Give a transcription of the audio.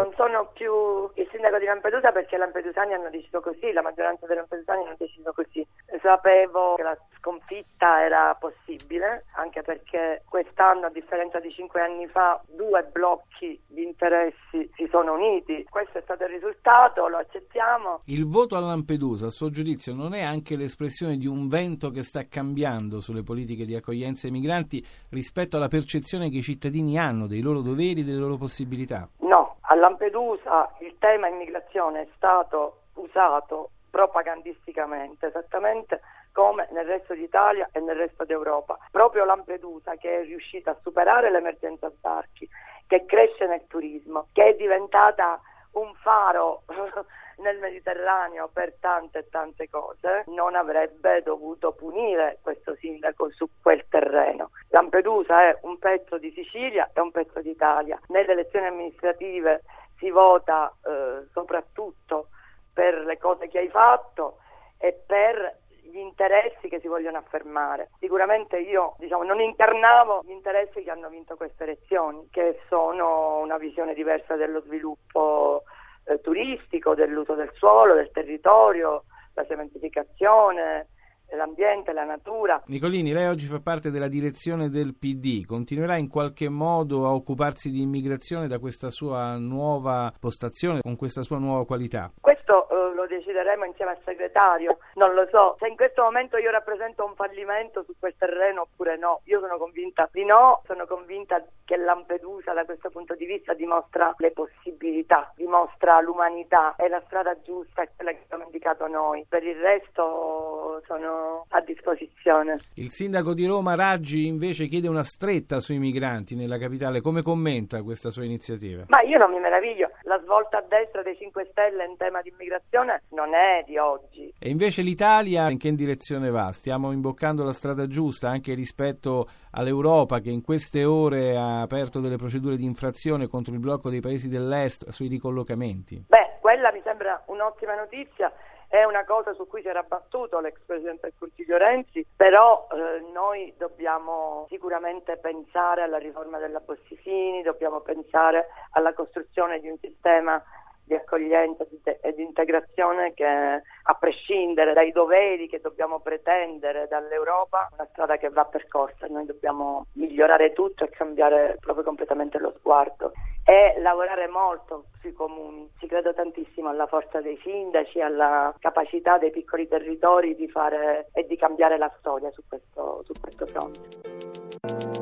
Non sono più il sindaco di Lampedusa perché i lampedusani hanno deciso così, la maggioranza dei lampedusani hanno deciso così. Sapevo che la sconfitta era possibile, anche perché quest'anno, a differenza di cinque anni fa, due blocchi di interessi si sono uniti. Questo è stato il risultato, lo accettiamo. Il voto a Lampedusa, a suo giudizio, non è anche l'espressione di un vento che sta cambiando sulle politiche di accoglienza ai migranti rispetto alla percezione che i cittadini hanno dei loro doveri e delle loro possibilità? No, a Lampedusa il tema immigrazione è stato usato propagandisticamente, esattamente come nel resto d'Italia e nel resto d'Europa. Proprio Lampedusa che è riuscita a superare l'emergenza sbarchi, che cresce nel turismo, che è diventata un faro nel Mediterraneo per tante e tante cose, non avrebbe dovuto punire questo sindaco. Lampedusa è un pezzo di Sicilia e un pezzo d'Italia. Nelle elezioni amministrative si vota eh, soprattutto per le cose che hai fatto e per gli interessi che si vogliono affermare. Sicuramente io diciamo, non incarnavo gli interessi che hanno vinto queste elezioni, che sono una visione diversa dello sviluppo eh, turistico, dell'uso del suolo, del territorio, la cementificazione, l'ambiente, la natura. Nicolini, lei oggi fa parte della direzione del PD, continuerà in qualche modo a occuparsi di immigrazione da questa sua nuova postazione, con questa sua nuova qualità? Questo eh, lo decideremo insieme al segretario, non lo so. Se in questo momento io rappresento un fallimento su quel terreno oppure no, io sono convinta di no, sono convinta che Lampedusa da questo punto di vista dimostra le possibilità, dimostra l'umanità, è la strada giusta, è quella che abbiamo indicato noi. Per il resto sono a disposizione. Il sindaco di Roma Raggi invece chiede una stretta sui migranti nella capitale, come commenta questa sua iniziativa? Ma io non mi meraviglio, la svolta a destra dei 5 Stelle in tema di immigrazione non è di oggi. E invece l'Italia in che direzione va? Stiamo imboccando la strada giusta anche rispetto all'Europa che in queste ore ha aperto delle procedure di infrazione contro il blocco dei paesi dell'Est sui ricollocamenti? Beh, quella mi sembra un'ottima notizia è una cosa su cui si era battuto l'ex Presidente del Consiglio Renzi, però eh, noi dobbiamo sicuramente pensare alla riforma della Bossifini, dobbiamo pensare alla costruzione di un sistema di accoglienza e di integrazione che a prescindere dai doveri che dobbiamo pretendere dall'Europa, è una strada che va percorsa, noi dobbiamo migliorare tutto e cambiare proprio completamente lo sguardo e lavorare molto sui comuni. Ci credo tantissimo alla forza dei sindaci, alla capacità dei piccoli territori di fare e di cambiare la storia su questo, su questo fronte.